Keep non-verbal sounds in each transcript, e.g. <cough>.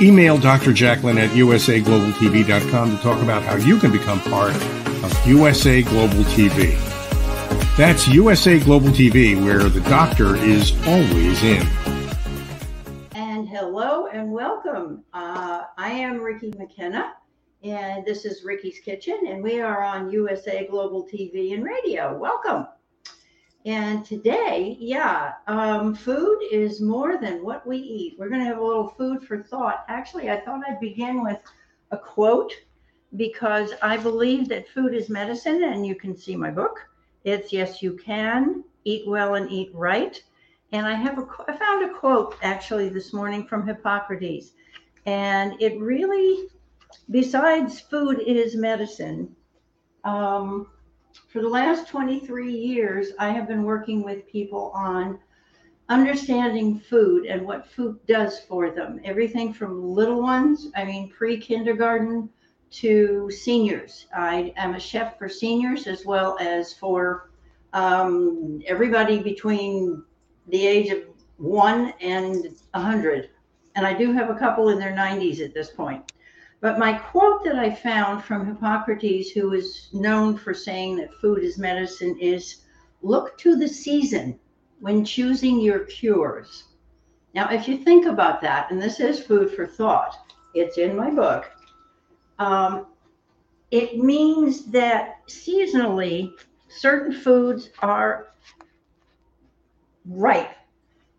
Email Dr. Jacqueline at usaglobaltv.com to talk about how you can become part of USA Global TV. That's USA Global TV, where the doctor is always in. And hello and welcome. Uh, I am Ricky McKenna, and this is Ricky's Kitchen, and we are on USA Global TV and radio. Welcome. And today, yeah, um, food is more than what we eat. We're going to have a little food for thought. Actually, I thought I'd begin with a quote because I believe that food is medicine, and you can see my book. It's Yes, You Can Eat Well and Eat Right. And I have a, I found a quote actually this morning from Hippocrates. And it really, besides food, is medicine. Um, for the last 23 years, I have been working with people on understanding food and what food does for them. Everything from little ones, I mean, pre kindergarten to seniors. I am a chef for seniors as well as for um, everybody between the age of one and 100. And I do have a couple in their 90s at this point. But my quote that I found from Hippocrates, who is known for saying that food is medicine, is look to the season when choosing your cures. Now, if you think about that, and this is food for thought, it's in my book, um, it means that seasonally, certain foods are ripe.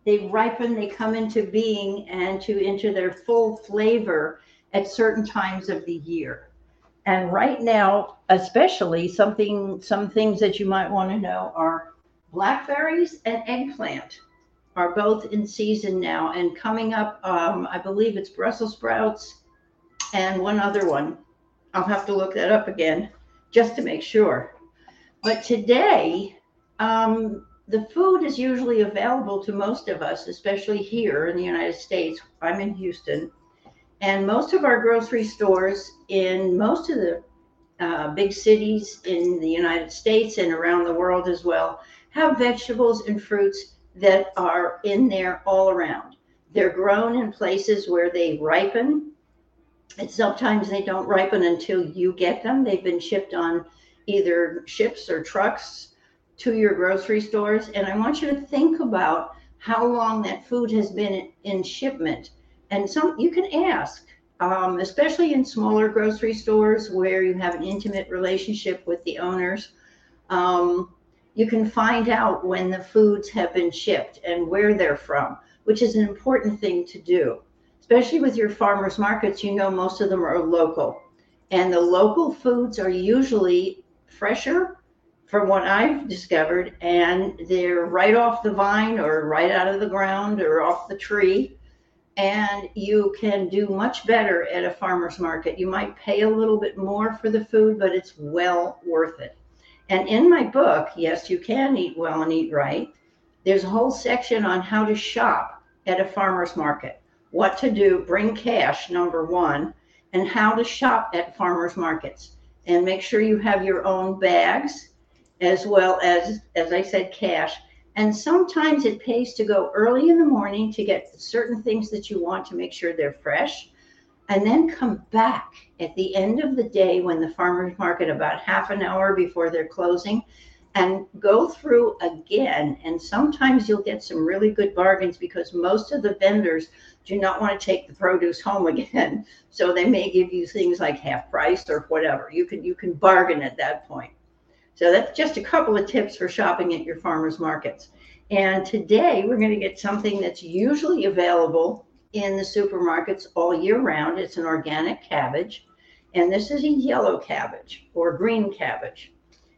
They ripen, they come into being and to into their full flavor at certain times of the year. And right now, especially something some things that you might want to know are blackberries and eggplant are both in season now. And coming up um, i believe it's brussels sprouts and one other one. I'll have to look that up again just to make sure. But today um, the food is usually available to most of us especially here in the united states. I'm in houston and most of our grocery stores in most of the uh, big cities in the United States and around the world as well have vegetables and fruits that are in there all around. They're grown in places where they ripen. And sometimes they don't ripen until you get them. They've been shipped on either ships or trucks to your grocery stores. And I want you to think about how long that food has been in shipment and some you can ask um, especially in smaller grocery stores where you have an intimate relationship with the owners um, you can find out when the foods have been shipped and where they're from which is an important thing to do. Especially with your farmers markets you know most of them are local. And the local foods are usually fresher from what I've discovered, and they're right off the vine or right out of the ground or off the tree and you can do much better at a farmer's market. You might pay a little bit more for the food, but it's well worth it. And in my book, Yes, You Can Eat Well and Eat Right, there's a whole section on how to shop at a farmer's market, what to do, bring cash, number one, and how to shop at farmers markets. And make sure you have your own bags as well as, as I said, cash and sometimes it pays to go early in the morning to get certain things that you want to make sure they're fresh, and then come back at the end of the day when the farmer's market, about half an hour before they're closing, and go through again. And sometimes you'll get some really good bargains because most of the vendors do not want to take the produce home <laughs> again. So they may give you things like half price or whatever. You can you can bargain at that point. So that's just a couple of tips for shopping at your farmers markets. And today we're going to get something that's usually available in the supermarkets all year round. It's an organic cabbage. And this is a yellow cabbage or green cabbage.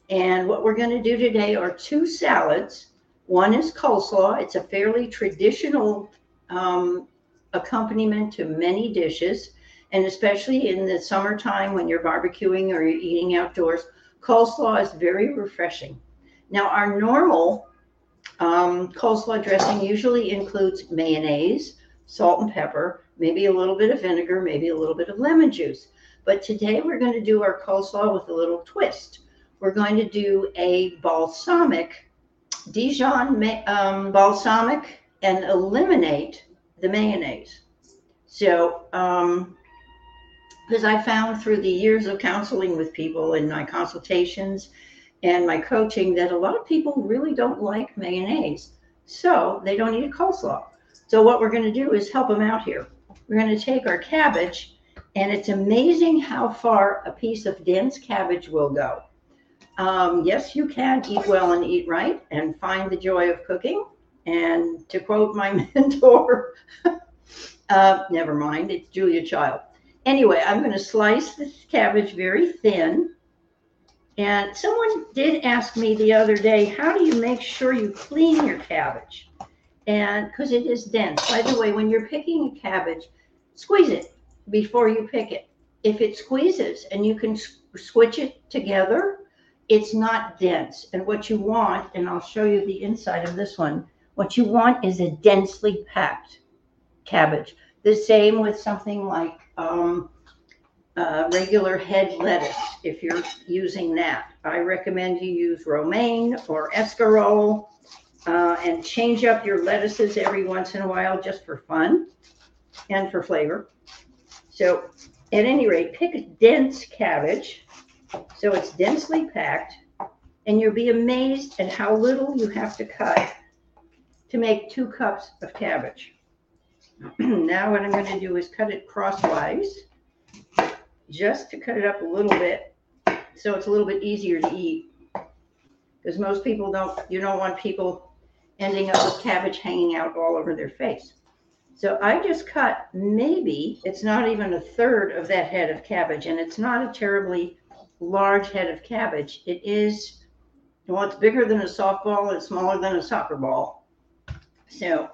And what we're going to do today are two salads. One is coleslaw. It's a fairly traditional um, accompaniment to many dishes. And especially in the summertime when you're barbecuing or you're eating outdoors, coleslaw is very refreshing. Now, our normal um, coleslaw dressing usually includes mayonnaise, salt and pepper, maybe a little bit of vinegar, maybe a little bit of lemon juice. But today we're going to do our coleslaw with a little twist. We're going to do a balsamic, Dijon um, balsamic, and eliminate the mayonnaise. So, um, because I found through the years of counseling with people in my consultations and my coaching that a lot of people really don't like mayonnaise. So they don't eat a coleslaw. So what we're going to do is help them out here. We're going to take our cabbage, and it's amazing how far a piece of dense cabbage will go. Um, yes, you can eat well and eat right and find the joy of cooking. And to quote my <laughs> mentor, <laughs> uh, never mind, it's Julia Child. Anyway, I'm going to slice this cabbage very thin. And someone did ask me the other day, how do you make sure you clean your cabbage? And because it is dense. By the way, when you're picking a cabbage, squeeze it before you pick it. If it squeezes and you can switch it together, it's not dense. And what you want, and I'll show you the inside of this one, what you want is a densely packed cabbage. The same with something like um, uh, regular head lettuce, if you're using that. I recommend you use romaine or escarole uh, and change up your lettuces every once in a while just for fun and for flavor. So at any rate, pick a dense cabbage so it's densely packed and you'll be amazed at how little you have to cut to make two cups of cabbage. <clears throat> now what I'm going to do is cut it crosswise just to cut it up a little bit so it's a little bit easier to eat. Because most people don't you don't want people ending up with cabbage hanging out all over their face. So i just cut maybe it's not even a third of that head of cabbage and it's not a terribly large head of cabbage. It is well it's bigger than a softball and smaller than a soccer ball. So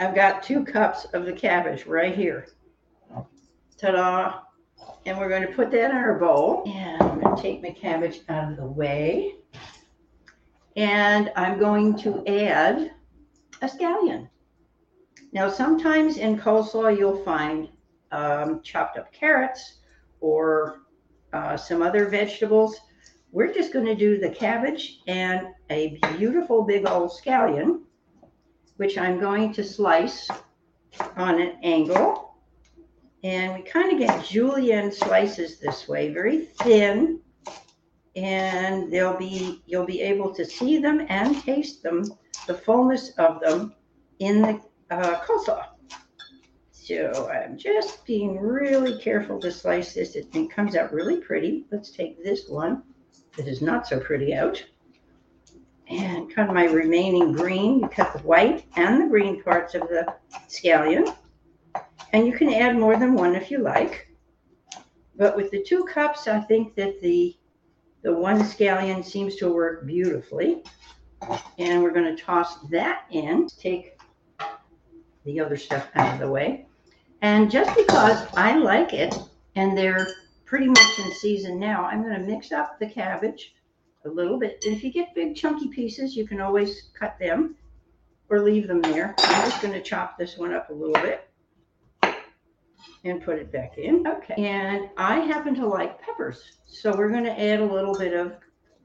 i've got two cups of the cabbage right here ta-da and we're going to put that in our bowl. And I'm going to take my cabbage out of the way. And I'm going to add a scallion. Now, sometimes in coleslaw, you'll find um, chopped up carrots or uh, some other vegetables. We're just going to do the cabbage and a beautiful big old scallion, which I'm going to slice on an angle and we kind of get julienne slices this way, very thin. And they'll be, you'll be able to see them and taste them, the fullness of them in the uh, coleslaw. So I'm just being really careful to slice this. It, it comes out really pretty. Let's take this one that is not so pretty out. And cut my remaining green. You cut the white and the green parts of the scallion. And you can add more than one if you like. But with the two cups, I think that the the one scallion seems to work beautifully. And we're going to toss that in, take the other stuff out of the way. And just because I like it and they're pretty much in season now, I'm going to mix up the cabbage a little bit. And if you get big chunky pieces, you can always cut them or leave them there. I'm just going to chop this one up a little bit and put it back in. Okay. And I happen to like peppers. So we're going to add a little bit of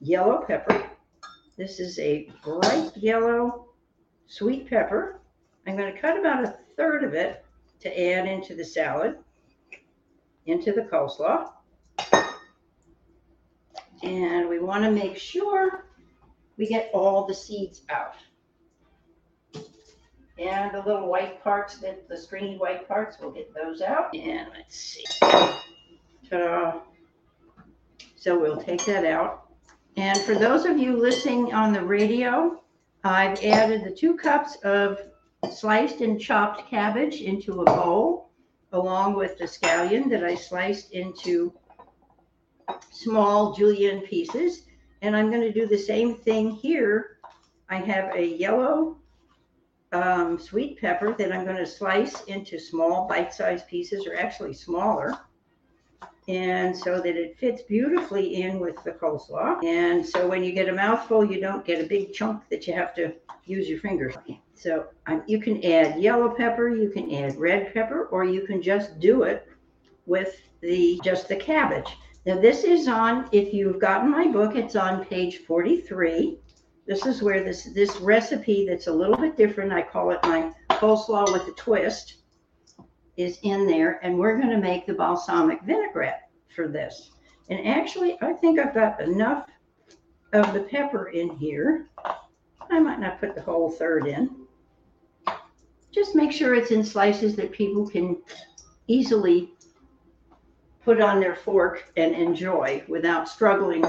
yellow pepper. This is a bright yellow sweet pepper. I'm going to cut about a third of it to add into the salad, into the coleslaw. And we want to make sure we get all the seeds out. And the little white parts, that the stringy white parts, we'll get those out. And let's see. Ta-da. So we'll take that out. And for those of you listening on the radio, I've added the two cups of sliced and chopped cabbage into a bowl, along with the scallion that I sliced into small julienne pieces. And I'm going to do the same thing here. I have a yellow um, sweet pepper that I'm going to slice into small bite-sized pieces, or actually smaller. And so that it fits beautifully in with the coleslaw. And so when you get a mouthful, you don't get a big chunk that you have to use your fingers. So um, you can add yellow pepper, you can add red pepper, or you can just do it with the just the cabbage. Now this is on, if you've gotten my book, it's on page 43. This is where this this recipe that's a little bit different. I call it my coleslaw with a twist is in there, and we're going to make the balsamic vinaigrette for this. And actually, I think I've got enough of the pepper in here. I might not put the whole third in. Just make sure it's in slices that people can easily put on their fork and enjoy without struggling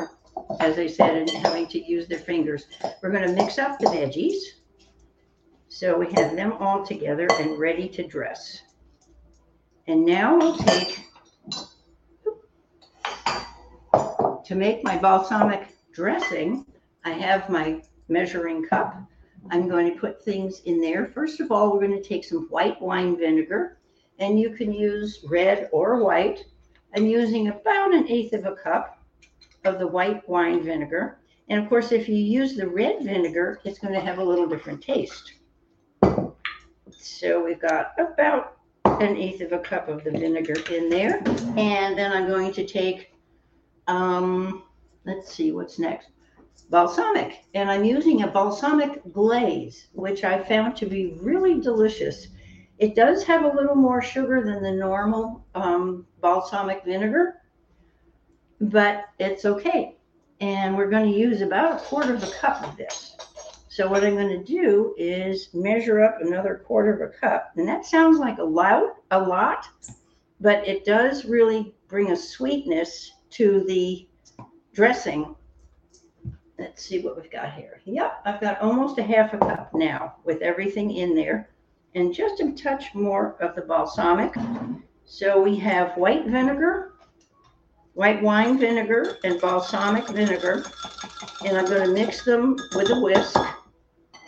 as I said, and having to use their fingers. We're going to mix up the veggies. So we have them all together and ready to dress. And now we'll take, to make my balsamic dressing, I have my measuring cup. I'm going to put things in there. First of all, we're going to take some white wine vinegar, and you can use red or white. I'm using about an eighth of a cup of the white wine vinegar. And of course, if you use the red vinegar, it's going to have a little different taste. So we've got about an eighth of a cup of the vinegar in there. And then I'm going to take, um, let's see, what's next? Balsamic. And I'm using a balsamic glaze, which I found to be really delicious. It does have a little more sugar than the normal um, balsamic vinegar, but it's okay. And we're going to use about a quarter of a cup of this. So what I'm going to do is measure up another quarter of a cup. And that sounds like a lot, a lot, but it does really bring a sweetness to the dressing. Let's see what we've got here. Yep, I've got almost a half a cup now with everything in there and just a touch more of the balsamic. So we have white vinegar, white wine vinegar and balsamic vinegar. And I'm going to mix them with a whisk.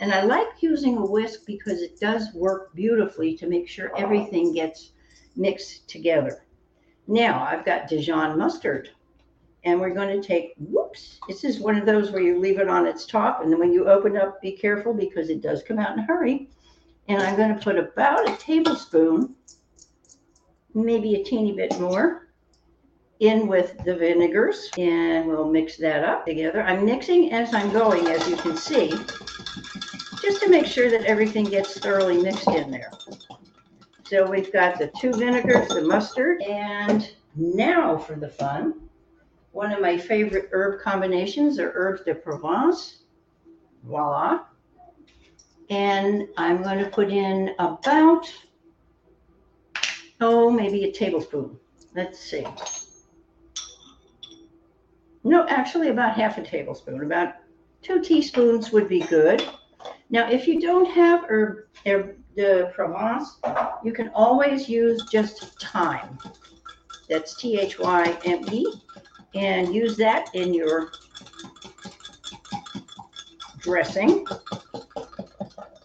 And I like using a whisk because it does work beautifully to make sure everything gets mixed together. Now I've got Dijon mustard. And we're going to take, whoops, this is one of those where you leave it on its top. And then when you open up, be careful because it does come out in a hurry. And I'm going to put about a tablespoon, maybe a teeny bit more, in with the vinegars and we'll mix that up together. I'm mixing as I'm going, as you can see, just to make sure that everything gets thoroughly mixed in there. So we've got the two vinegars, the mustard, and now for the fun. One of my favorite herb combinations are herbs de Provence. Voila. And I'm going to put in about, oh, maybe a tablespoon. Let's see. No, actually about half a tablespoon, about two teaspoons would be good. Now, if you don't have herb, herb de Provence, you can always use just thyme. That's T H Y M E, and use that in your dressing.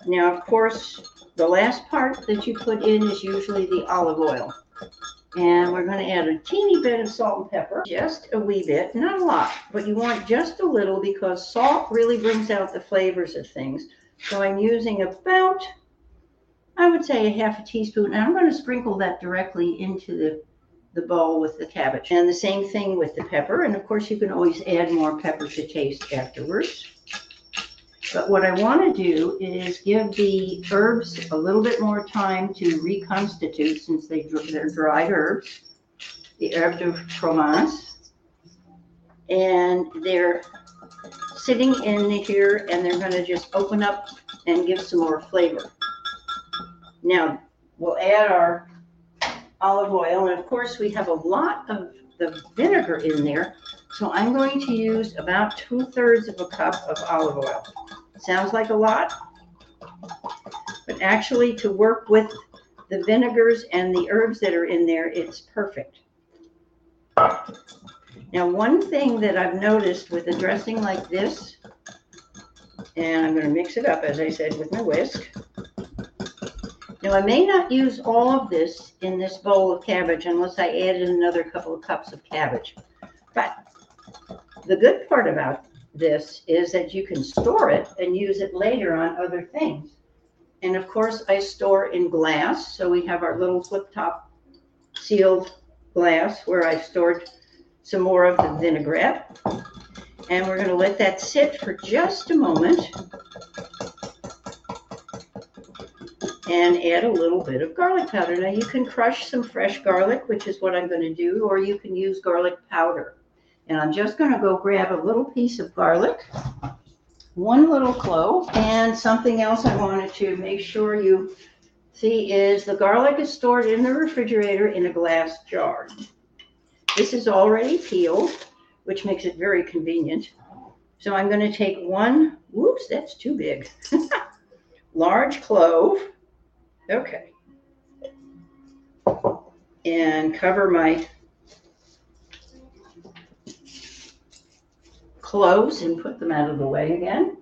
Now, of course, the last part that you put in is usually the olive oil. And we're going to add a teeny bit of salt and pepper, just a wee bit, not a lot, but you want just a little because salt really brings out the flavors of things. So I'm using about, I would say a half a teaspoon, and I'm going to sprinkle that directly into the, the bowl with the cabbage. And the same thing with the pepper, and of course you can always add more pepper to taste afterwards. But what I want to do is give the herbs a little bit more time to reconstitute since they, they're dried herbs, the herb de Provence. And they're sitting in here and they're going to just open up and give some more flavor. Now, we'll add our olive oil. And of course, we have a lot of the vinegar in there. So I'm going to use about two thirds of a cup of olive oil. Sounds like a lot, but actually to work with the vinegars and the herbs that are in there, it's perfect. Now, one thing that I've noticed with a dressing like this, and I'm going to mix it up, as I said, with my whisk. Now, I may not use all of this in this bowl of cabbage unless I added another couple of cups of cabbage. But the good part about this is that you can store it and use it later on other things. And of course, I store in glass. So we have our little flip top sealed glass where I stored some more of the vinaigrette. And we're going to let that sit for just a moment and add a little bit of garlic powder. Now you can crush some fresh garlic, which is what I'm going to do, or you can use garlic powder. And I'm just going to go grab a little piece of garlic, one little clove, and something else I wanted to make sure you see is the garlic is stored in the refrigerator in a glass jar. This is already peeled, which makes it very convenient. So I'm going to take one, whoops, that's too big, <laughs> large clove. Okay. And cover my cloves and put them out of the way again.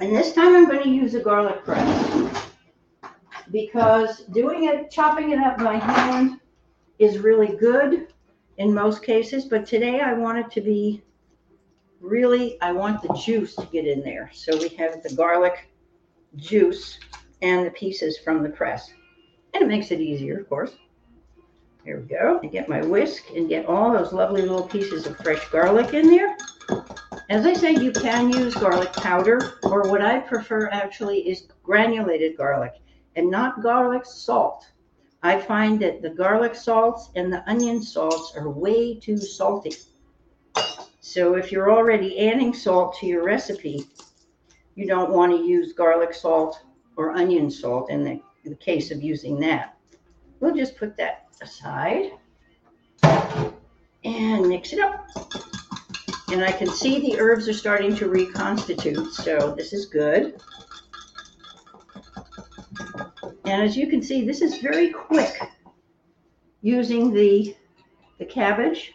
And this time I'm going to use a garlic press because doing it, chopping it up by hand is really good in most cases, but today I want it to be really, I want the juice to get in there. So we have the garlic juice and the pieces from the press. And it makes it easier, of course. Here we go. I get my whisk and get all those lovely little pieces of fresh garlic in there. As I say, you can use garlic powder, or what I prefer actually is granulated garlic and not garlic salt. I find that the garlic salts and the onion salts are way too salty. So if you're already adding salt to your recipe, you don't want to use garlic salt or onion salt in the, in the case of using that. We'll just put that aside and mix it up. And I can see the herbs are starting to reconstitute, so this is good. And as you can see, this is very quick using the, the cabbage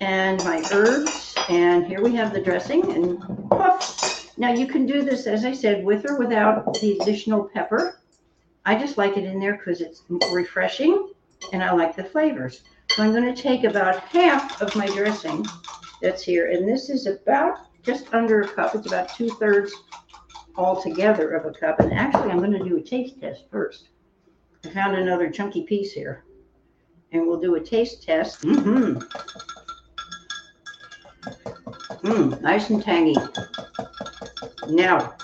and my herbs. And here we have the dressing and puff. Now you can do this, as I said, with or without the additional pepper. I just like it in there because it's refreshing and I like the flavors. So I'm going to take about half of my dressing that's here. And this is about just under a cup. It's about two thirds altogether of a cup. And actually, I'm going to do a taste test first. I found another chunky piece here. And we'll do a taste test. Mm-hmm. Mmm, nice and tangy. Now,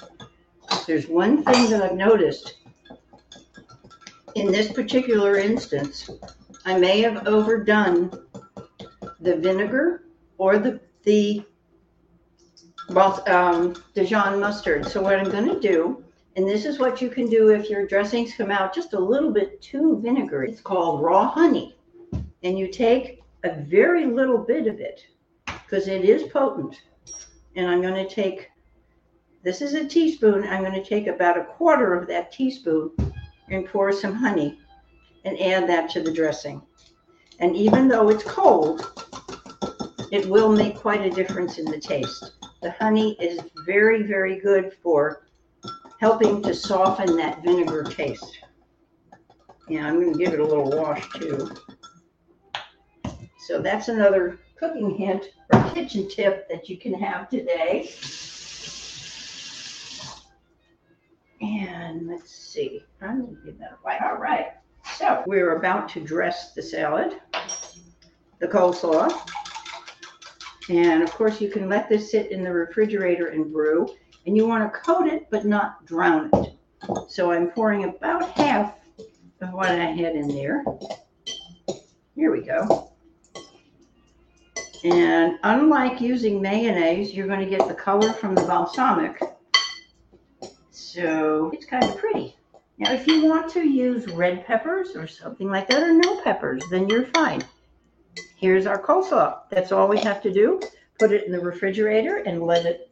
there's one thing that I've noticed. In this particular instance, I may have overdone the vinegar or the the um, Dijon mustard. So what I'm going to do, and this is what you can do if your dressings come out just a little bit too vinegary. It's called raw honey, and you take a very little bit of it because it is potent. And I'm going to take this is a teaspoon. I'm going to take about a quarter of that teaspoon and pour some honey and add that to the dressing. And even though it's cold, it will make quite a difference in the taste. The honey is very, very good for helping to soften that vinegar taste. Yeah, I'm going to give it a little wash too. So that's another cooking hint or kitchen tip that you can have today. And let's see, I'm going to give that away. All right. So we're about to dress the salad, the coleslaw. And of course, you can let this sit in the refrigerator and brew. And you want to coat it, but not drown it. So I'm pouring about half of what I had in there. Here we go. And unlike using mayonnaise, you're going to get the color from the balsamic. So it's kind of pretty. Now, if you want to use red peppers or something like that, or no peppers, then you're fine. Here's our coleslaw. That's all we have to do. Put it in the refrigerator and let it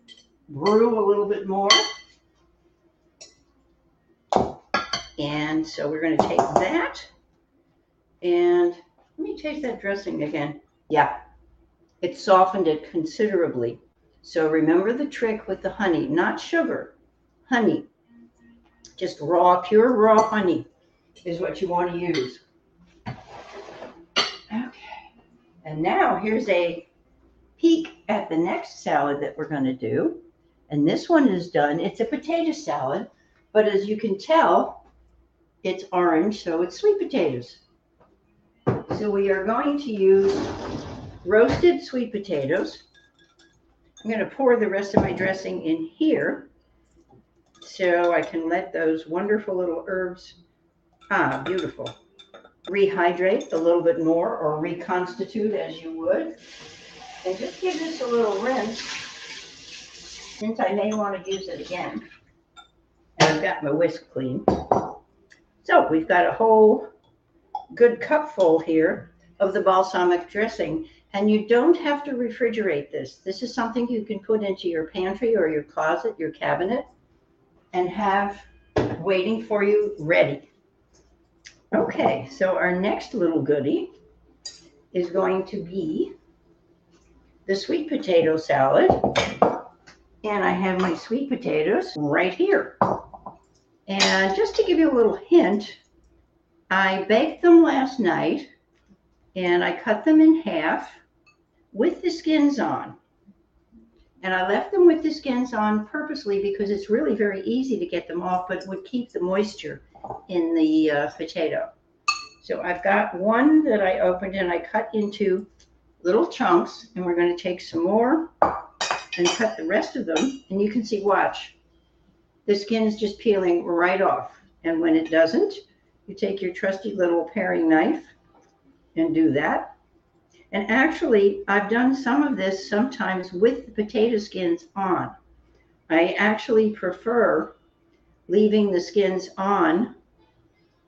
brew a little bit more. And so we're going to take that and let me taste that dressing again. Yeah, it softened it considerably. So remember the trick with the honey, not sugar, honey. Just raw, pure raw honey is what you want to use. Okay. And now here's a peek at the next salad that we're going to do. And this one is done. It's a potato salad, but as you can tell, it's orange, so it's sweet potatoes. So we are going to use roasted sweet potatoes. I'm going to pour the rest of my dressing in here so I can let those wonderful little herbs, ah, beautiful, rehydrate a little bit more or reconstitute as you would. And just give this a little rinse since I may want to use it again. And I've got my whisk clean. So we've got a whole good cupful here of the balsamic dressing. And you don't have to refrigerate this. This is something you can put into your pantry or your closet, your cabinet, and have waiting for you ready. Okay, so our next little goodie is going to be the sweet potato salad. And I have my sweet potatoes right here. And just to give you a little hint, I baked them last night and I cut them in half with the skins on. And I left them with the skins on purposely because it's really very easy to get them off, but would keep the moisture in the uh, potato. So I've got one that I opened and I cut into little chunks, and we're going to take some more and cut the rest of them. And you can see, watch, the skin is just peeling right off. And when it doesn't, you take your trusty little paring knife and do that. And actually, I've done some of this sometimes with the potato skins on. I actually prefer leaving the skins on,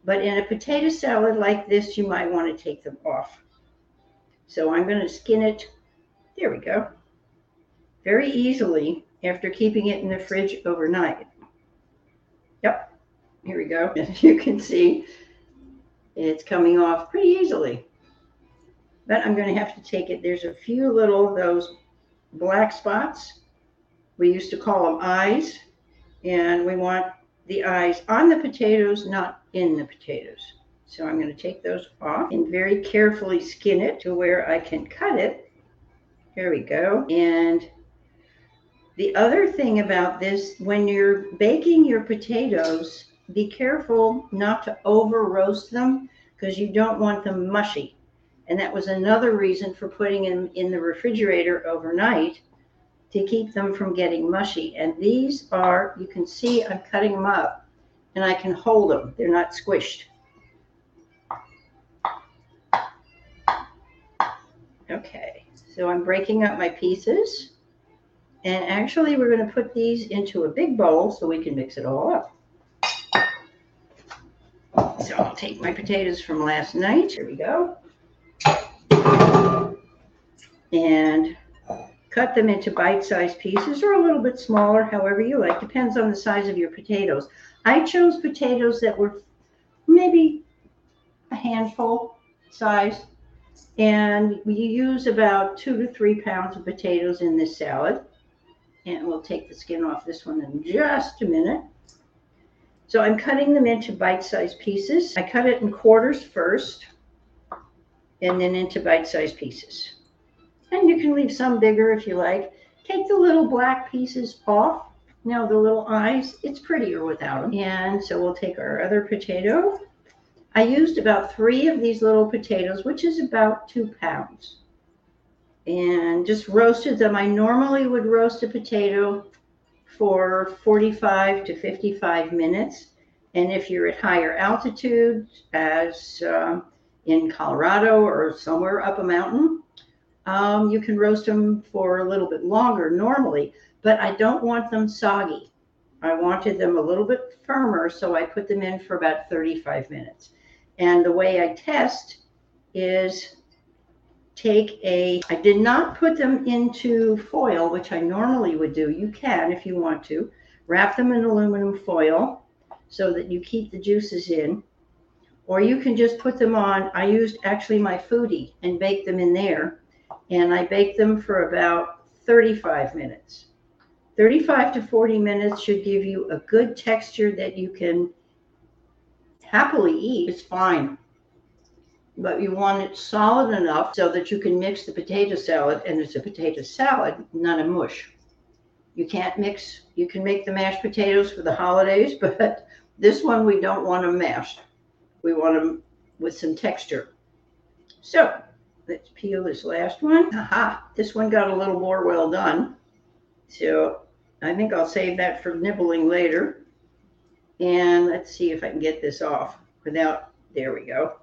but in a potato salad like this, you might want to take them off. So I'm going to skin it, there we go, very easily after keeping it in the fridge overnight. Yep, here we go. As <laughs> you can see, it's coming off pretty easily. But I'm going to have to take it. There's a few little those black spots. We used to call them eyes. And we want the eyes on the potatoes, not in the potatoes. So I'm going to take those off and very carefully skin it to where I can cut it. Here we go. And the other thing about this, when you're baking your potatoes, be careful not to over roast them because you don't want them mushy. And that was another reason for putting them in the refrigerator overnight to keep them from getting mushy. And these are, you can see I'm cutting them up and I can hold them. They're not squished. Okay, so I'm breaking up my pieces. And actually, we're going to put these into a big bowl so we can mix it all up. So I'll take my potatoes from last night. Here we go. And cut them into bite-sized pieces or a little bit smaller, however you like. Depends on the size of your potatoes. I chose potatoes that were maybe a handful size. And you use about two to three pounds of potatoes in this salad. And we'll take the skin off this one in just a minute. So I'm cutting them into bite-sized pieces. I cut it in quarters first and then into bite-sized pieces. And you can leave some bigger if you like. Take the little black pieces off. Now the little eyes, it's prettier without them. And so we'll take our other potato. I used about three of these little potatoes, which is about two pounds. And just roasted them. I normally would roast a potato for 45 to 55 minutes. And if you're at higher altitude, as uh, in Colorado or somewhere up a mountain, um, you can roast them for a little bit longer normally, but I don't want them soggy. I wanted them a little bit firmer, so I put them in for about 35 minutes. And the way I test is take a, I did not put them into foil, which I normally would do. You can if you want to. Wrap them in aluminum foil so that you keep the juices in. Or you can just put them on. I used actually my Foodi and baked them in there. And I baked them for about 35 minutes. 35 to 40 minutes should give you a good texture that you can happily eat. It's fine. But you want it solid enough so that you can mix the potato salad, and it's a potato salad, not a mush. You can't mix, you can make the mashed potatoes for the holidays, <laughs> but this one we don't want them mashed. We want them with some texture. So let's peel this last one. Aha, this one got a little more well done. So I think I'll save that for nibbling later. And let's see if I can get this off without, there we go.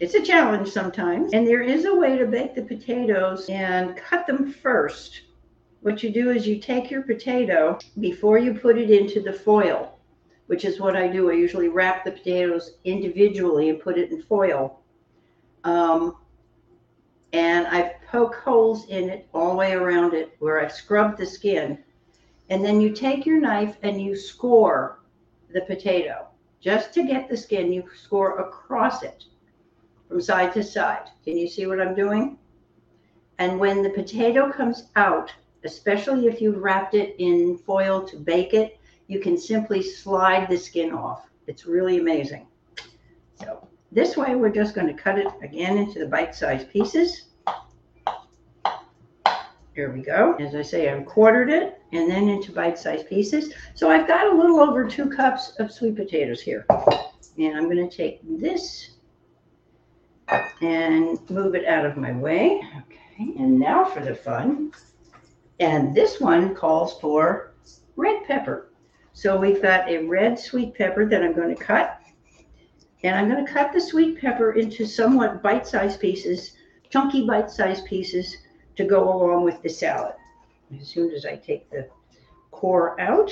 It's a challenge sometimes. And there is a way to bake the potatoes and cut them first. What you do is you take your potato before you put it into the foil, which is what I do. I usually wrap the potatoes individually and put it in foil. Um, and I poke holes in it all the way around it where I've scrubbed the skin. And then you take your knife and you score the potato. Just to get the skin, you score across it from side to side. Can you see what I'm doing? And when the potato comes out, especially if you've wrapped it in foil to bake it, you can simply slide the skin off. It's really amazing. So this way, we're just going to cut it again into the bite-sized pieces. There we go. As I say, I've quartered it and then into bite-sized pieces. So I've got a little over two cups of sweet potatoes here. And I'm going to take this and move it out of my way. Okay, and now for the fun. And this one calls for red pepper. So we've got a red sweet pepper that I'm going to cut. And I'm going to cut the sweet pepper into somewhat bite-sized pieces, chunky bite-sized pieces to go along with the salad. As soon as I take the core out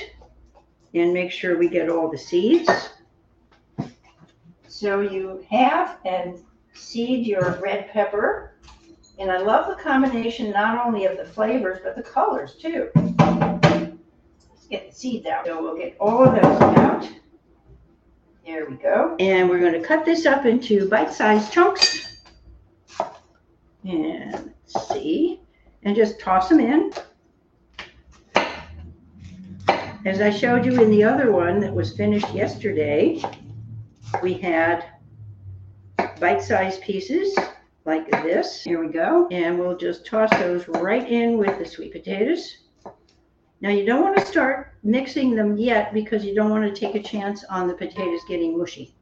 and make sure we get all the seeds. So you have and seed your red pepper. And I love the combination not only of the flavors, but the colors too. Get the seeds out. So we'll get all of those out. There we go. And we're going to cut this up into bite-sized chunks. And let's see. And just toss them in. As I showed you in the other one that was finished yesterday, we had bite-sized pieces like this. Here we go. And we'll just toss those right in with the sweet potatoes. Now you don't want to start mixing them yet because you don't want to take a chance on the potatoes getting mushy.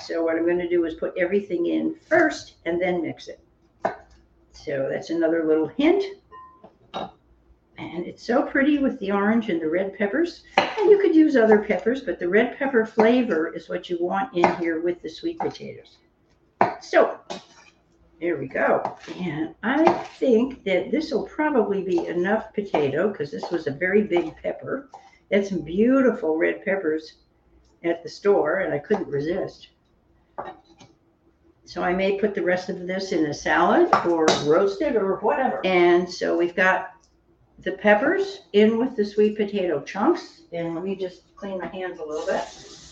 So what I'm going to do is put everything in first and then mix it. So that's another little hint. And it's so pretty with the orange and the red peppers. And you could use other peppers, but the red pepper flavor is what you want in here with the sweet potatoes. So there we go. And I think that this will probably be enough potato because this was a very big pepper. Had some beautiful red peppers at the store and I couldn't resist. So I may put the rest of this in a salad or roast it or whatever. And so we've got the peppers in with the sweet potato chunks. And let me just clean my hands a little bit.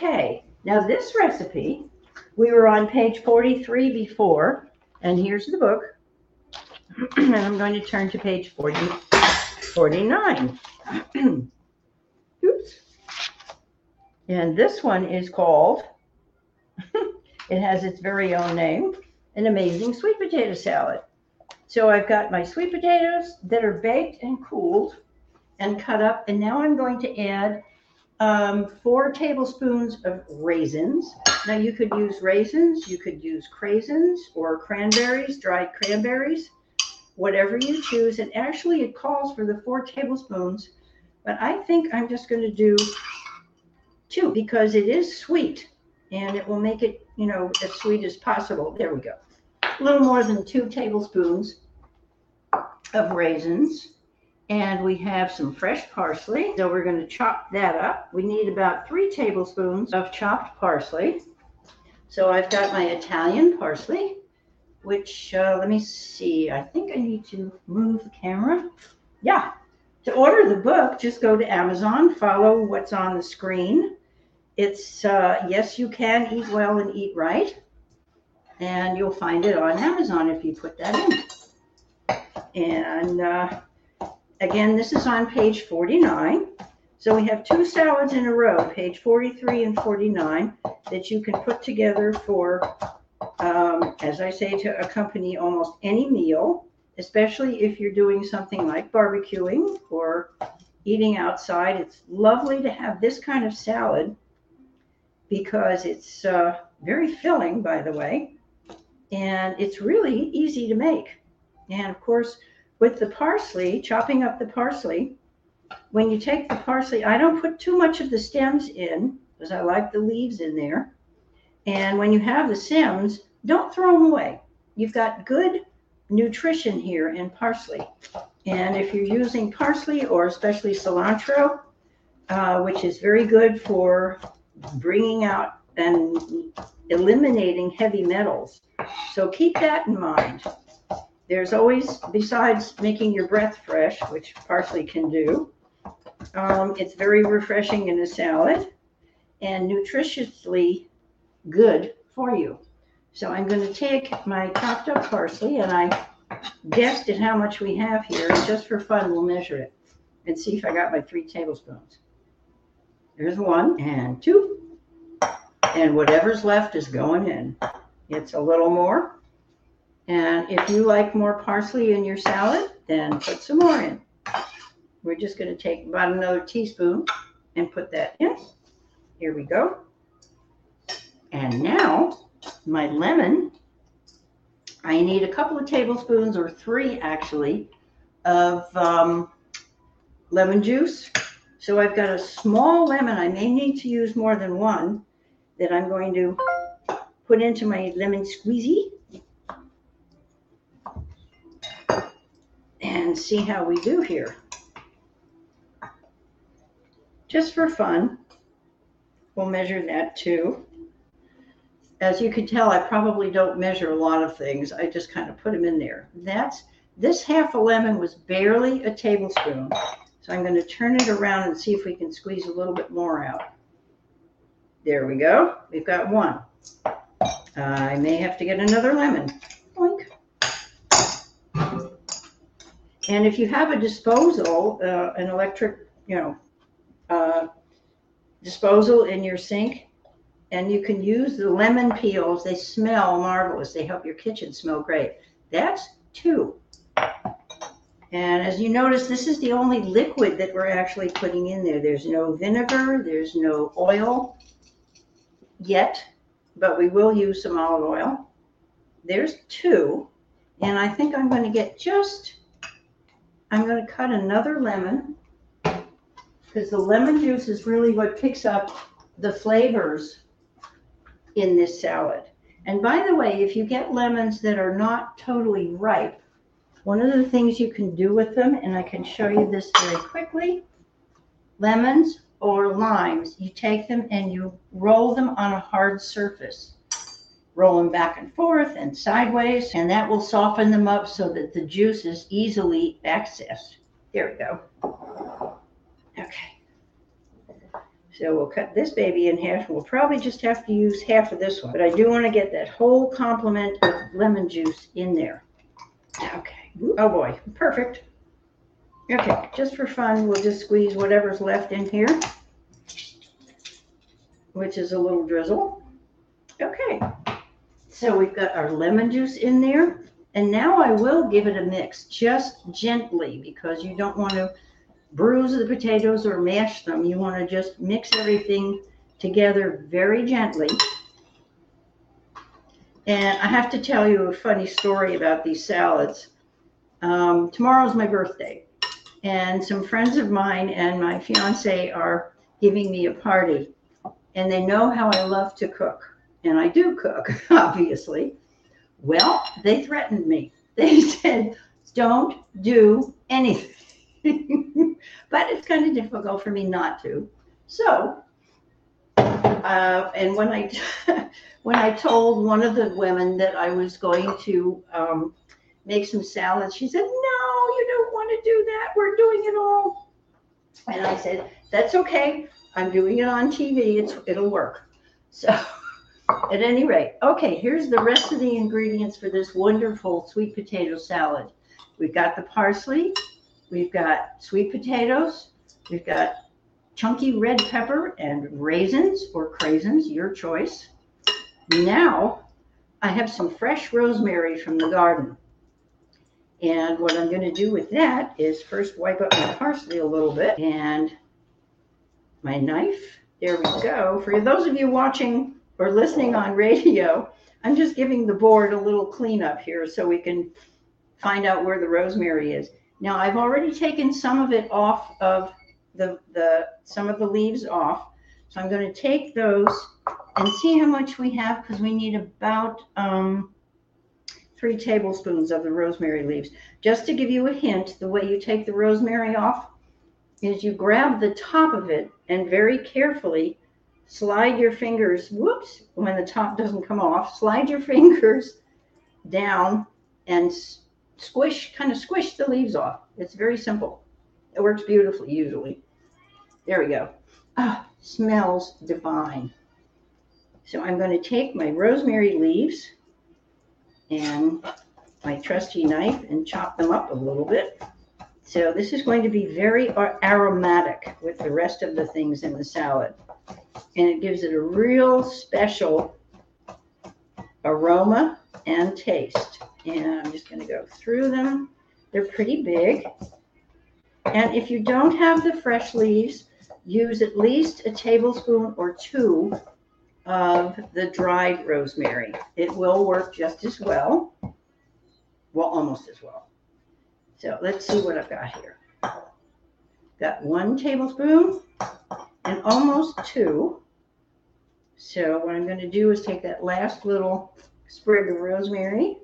Okay, now this recipe, we were on page 43 before, and here's the book. <clears throat> and I'm going to turn to page 40, 49. <clears throat> Oops. And this one is called, <laughs> it has its very own name, an amazing sweet potato salad. So I've got my sweet potatoes that are baked and cooled and cut up. And now I'm going to add um, four tablespoons of raisins. Now you could use raisins, you could use craisins or cranberries, dried cranberries, whatever you choose. And actually it calls for the four tablespoons, but I think I'm just going to do two because it is sweet and it will make it, you know, as sweet as possible. There we go. A little more than two tablespoons of raisins and we have some fresh parsley. So we're going to chop that up. We need about three tablespoons of chopped parsley. So I've got my Italian parsley, which, uh, let me see, I think I need to move the camera. Yeah, to order the book, just go to Amazon, follow what's on the screen. It's, uh, yes, you can eat well and eat right. And you'll find it on Amazon if you put that in. And uh, again, this is on page 49. So we have two salads in a row, page 43 and 49, that you can put together for, um, as I say, to accompany almost any meal, especially if you're doing something like barbecuing or eating outside. It's lovely to have this kind of salad because it's uh, very filling, by the way, and it's really easy to make. And of course, with the parsley, chopping up the parsley, when you take the parsley, I don't put too much of the stems in because I like the leaves in there. And when you have the stems, don't throw them away. You've got good nutrition here in parsley. And if you're using parsley or especially cilantro, uh, which is very good for bringing out and eliminating heavy metals. So keep that in mind. There's always, besides making your breath fresh, which parsley can do, um, it's very refreshing in a salad and nutritiously good for you. So I'm going to take my chopped up parsley and I guessed at how much we have here. And just for fun, we'll measure it and see if I got my three tablespoons. There's one and two. And whatever's left is going in. It's a little more. And if you like more parsley in your salad, then put some more in. We're just going to take about another teaspoon and put that in. Here we go. And now my lemon, I need a couple of tablespoons or three actually of um, lemon juice. So I've got a small lemon. I may need to use more than one that I'm going to put into my lemon squeezy see how we do here just for fun. We'll measure that too. As you can tell, I probably don't measure a lot of things. I just kind of put them in there. That's this half a lemon was barely a tablespoon. So I'm going to turn it around and see if we can squeeze a little bit more out. There we go. We've got one. I may have to get another lemon. And if you have a disposal, uh, an electric, you know, uh, disposal in your sink. And you can use the lemon peels. They smell marvelous. They help your kitchen smell great. That's two. And as you notice, this is the only liquid that we're actually putting in there. There's no vinegar, there's no oil yet, but we will use some olive oil. There's two. And I think I'm going to get just, I'm going to cut another lemon because the lemon juice is really what picks up the flavors in this salad. And by the way, if you get lemons that are not totally ripe, one of the things you can do with them, and I can show you this very quickly, lemons or limes, you take them and you roll them on a hard surface. Roll them back and forth and sideways, and that will soften them up so that the juice is easily accessed. There we go. Okay. So we'll cut this baby in half. We'll probably just have to use half of this one, but I do want to get that whole complement of lemon juice in there. Okay. Oh boy, perfect. Okay, just for fun, we'll just squeeze whatever's left in here, which is a little drizzle. Okay, so we've got our lemon juice in there. And now I will give it a mix, just gently, because you don't want to bruise the potatoes or mash them. You want to just mix everything together very gently. And I have to tell you a funny story about these salads. Um, tomorrow's my birthday, and some friends of mine and my fiance are giving me a party, and they know how I love to cook, and I do cook, <laughs> obviously. Well, they threatened me. <laughs> They said, Don't do anything <laughs> but it's kind of difficult for me not to. So, uh, and when I when I told one of the women that I was going to um, make some salads, she said, "No, you don't want to do that. We're doing it all." And I said, "That's okay. I'm doing it on TV. It's it'll work." So At any rate, okay, here's the rest of the ingredients for this wonderful sweet potato salad. We've got the parsley, we've got sweet potatoes, we've got chunky red pepper and raisins or craisins, your choice. Now, I have some fresh rosemary from the garden. And what I'm going to do with that is first wipe up my parsley a little bit and my knife. There we go. For those of you watching or listening on radio, I'm just giving the board a little cleanup here so we can find out where the rosemary is. Now I've already taken some of it off of the, the some of the leaves off. So I'm going to take those and see how much we have because we need about um, three tablespoons of the rosemary leaves. Just to give you a hint, the way you take the rosemary off is you grab the top of it and very carefully slide your fingers, whoops, when the top doesn't come off, slide your <laughs> fingers down and squish, kind of squish the leaves off. It's very simple. It works beautifully usually. There we go. Ah, smells divine. So I'm going to take my rosemary leaves and my trusty knife and chop them up a little bit. So this is going to be very aromatic with the rest of the things in the salad. And it gives it a real special aroma and taste. And I'm just going to go through them. They're pretty big. And if you don't have the fresh leaves, use at least a tablespoon or two of the dried rosemary. It will work just as well. Well, almost as well. So let's see what I've got here. Got one tablespoon and almost two. So what I'm going to do is take that last little sprig of rosemary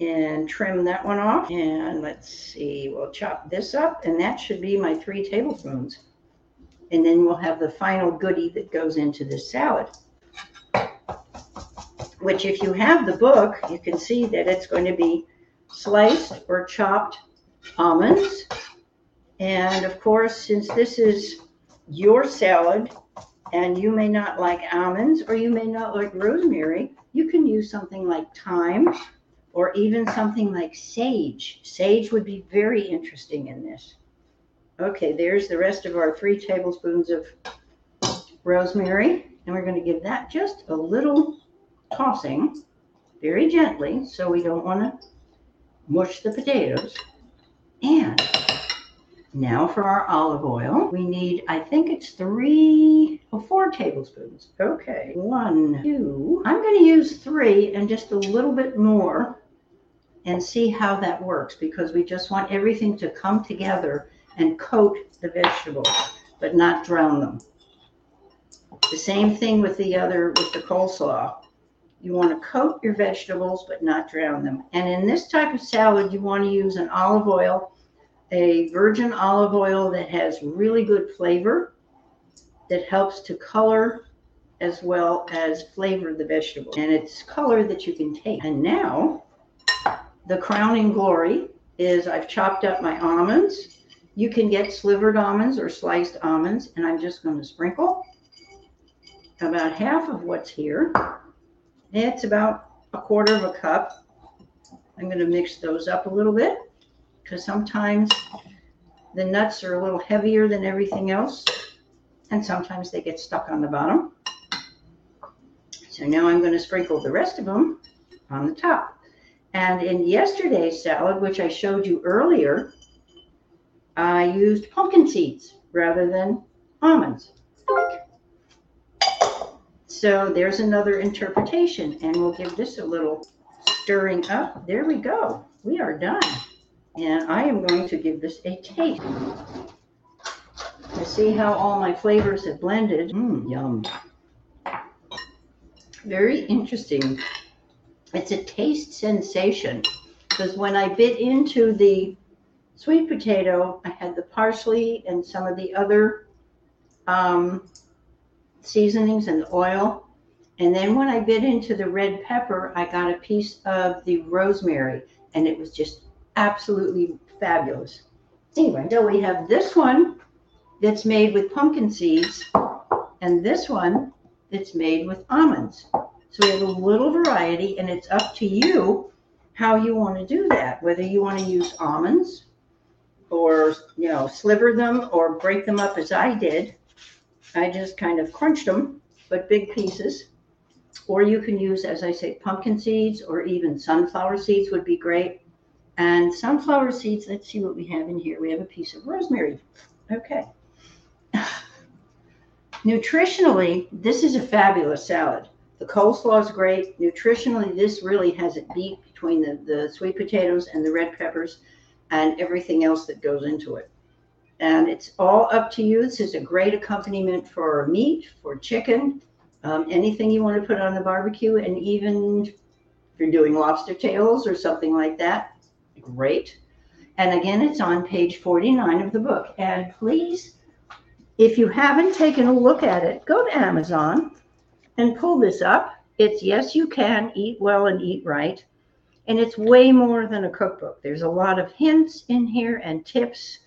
and trim that one off. And let's see, we'll chop this up and that should be my three tablespoons and then we'll have the final goodie that goes into this salad. Which if you have the book, you can see that it's going to be sliced or chopped almonds. And of course, since this is your salad and you may not like almonds or you may not like rosemary, you can use something like thyme or even something like sage. Sage would be very interesting in this. Okay, there's the rest of our three tablespoons of rosemary. And we're going to give that just a little tossing very gently so we don't want to mush the potatoes. And now for our olive oil, we need, I think it's three or four tablespoons. Okay, one, two. I'm going to use three and just a little bit more and see how that works because we just want everything to come together and coat the vegetables, but not drown them. The same thing with the other, with the coleslaw. You want to coat your vegetables, but not drown them. And in this type of salad, you want to use an olive oil, a virgin olive oil that has really good flavor, that helps to color as well as flavor the vegetable. And it's color that you can take. And now, the crowning glory is I've chopped up my almonds you can get slivered almonds or sliced almonds, and I'm just going to sprinkle about half of what's here. It's about a quarter of a cup. I'm going to mix those up a little bit because sometimes the nuts are a little heavier than everything else, and sometimes they get stuck on the bottom. So now I'm going to sprinkle the rest of them on the top. And in yesterday's salad, which I showed you earlier, I used pumpkin seeds rather than almonds. So there's another interpretation, and we'll give this a little stirring up. There we go. We are done. And I am going to give this a taste to see how all my flavors have blended. Mmm, yum. Very interesting. It's a taste sensation because when I bit into the sweet potato, I had the parsley and some of the other um, seasonings and the oil. And then when I bit into the red pepper, I got a piece of the rosemary, and it was just absolutely fabulous. Anyway, so we have this one that's made with pumpkin seeds, and this one that's made with almonds. So we have a little variety, and it's up to you how you want to do that. Whether you want to use almonds, or you know, sliver them, or break them up as I did. I just kind of crunched them, but big pieces. Or you can use, as I say, pumpkin seeds, or even sunflower seeds would be great. And sunflower seeds, let's see what we have in here. We have a piece of rosemary. Okay. <sighs> Nutritionally, this is a fabulous salad. The coleslaw is great. Nutritionally, this really has it beat between the, the sweet potatoes and the red peppers and everything else that goes into it. And it's all up to you. This is a great accompaniment for meat, for chicken, um, anything you want to put on the barbecue, and even if you're doing lobster tails or something like that, great. And again, it's on page 49 of the book. And please, if you haven't taken a look at it, go to Amazon and pull this up. It's Yes, You Can Eat Well and Eat Right. And it's way more than a cookbook. There's a lot of hints in here and tips.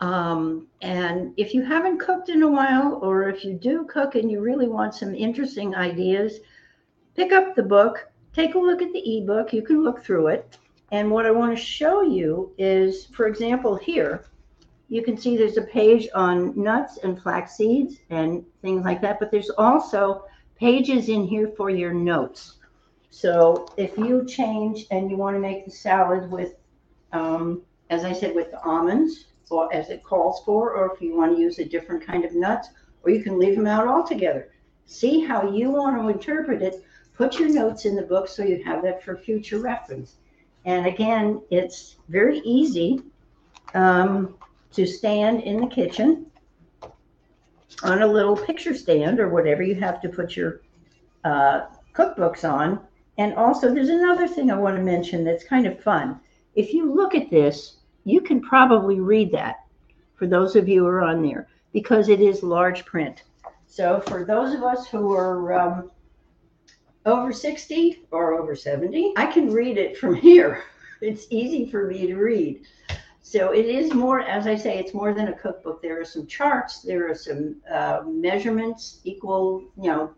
Um, and if you haven't cooked in a while, or if you do cook and you really want some interesting ideas, pick up the book, take a look at the ebook. You can look through it. And what I want to show you is, for example, here, you can see there's a page on nuts and flax seeds and things like that, but there's also pages in here for your notes. So if you change and you want to make the salad with, um, as I said, with the almonds, or as it calls for, or if you want to use a different kind of nuts, or you can leave them out altogether. See how you want to interpret it. Put your notes in the book so you have that for future reference. And again, it's very easy um, to stand in the kitchen on a little picture stand or whatever you have to put your uh, cookbooks on. And also, there's another thing I want to mention that's kind of fun. If you look at this, you can probably read that for those of you who are on there because it is large print. So, for those of us who are um, over 60 or over 70, I can read it from <laughs> here. It's easy for me to read. So it is more, as I say, it's more than a cookbook. There are some charts, there are some uh, measurements equal, you know,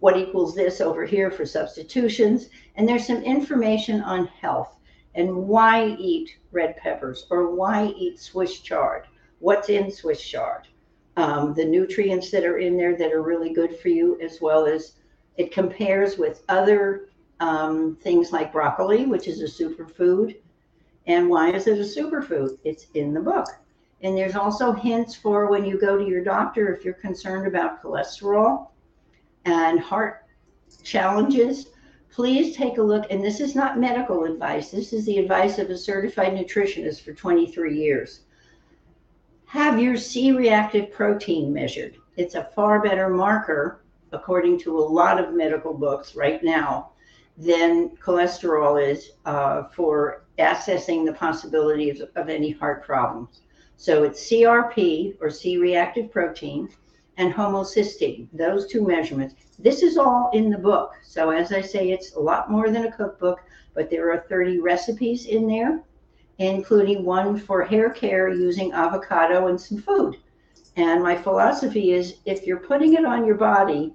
what equals this over here for substitutions. And there's some information on health and why eat red peppers or why eat Swiss chard. What's in Swiss chard? Um, the nutrients that are in there that are really good for you, as well as it compares with other um, things like broccoli, which is a superfood. And why is it a superfood? It's in the book. And there's also hints for when you go to your doctor if you're concerned about cholesterol and heart challenges. Please take a look. And this is not medical advice, this is the advice of a certified nutritionist for 23 years. Have your C reactive protein measured. It's a far better marker according to a lot of medical books right now, than cholesterol is uh, for assessing the possibility of, of any heart problems. So it's CRP or C reactive protein and homocysteine, those two measurements. This is all in the book. So as I say, it's a lot more than a cookbook, but there are 30 recipes in there, including one for hair care using avocado and some food. And my philosophy is if you're putting it on your body,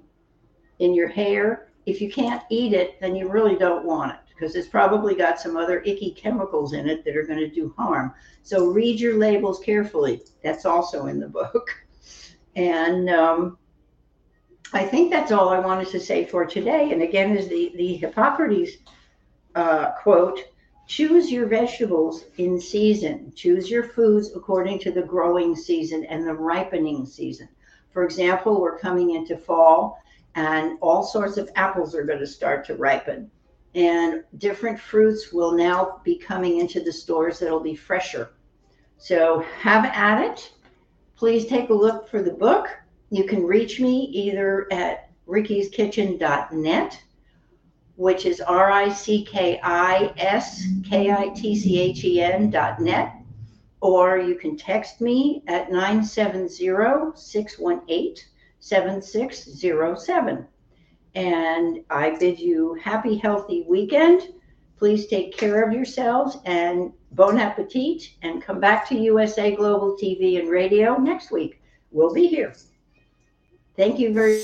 in your hair. If you can't eat it, then you really don't want it because it's probably got some other icky chemicals in it that are going to do harm. So read your labels carefully. That's also in the book. <laughs> And um, I think that's all I wanted to say for today. And again, is the, the Hippocrates uh, quote choose your vegetables in season, choose your foods according to the growing season and the ripening season. For example, we're coming into fall and all sorts of apples are going to start to ripen. And different fruits will now be coming into the stores that'll be fresher. So have at it. Please take a look for the book. You can reach me either at rickiskitchen.net, which is R I C K I S K I T C H E N.net, or you can text me at 970 618 7607. And I bid you happy, healthy weekend. Please take care of yourselves and bon appetit and come back to USA Global TV and Radio next week. We'll be here. Thank you very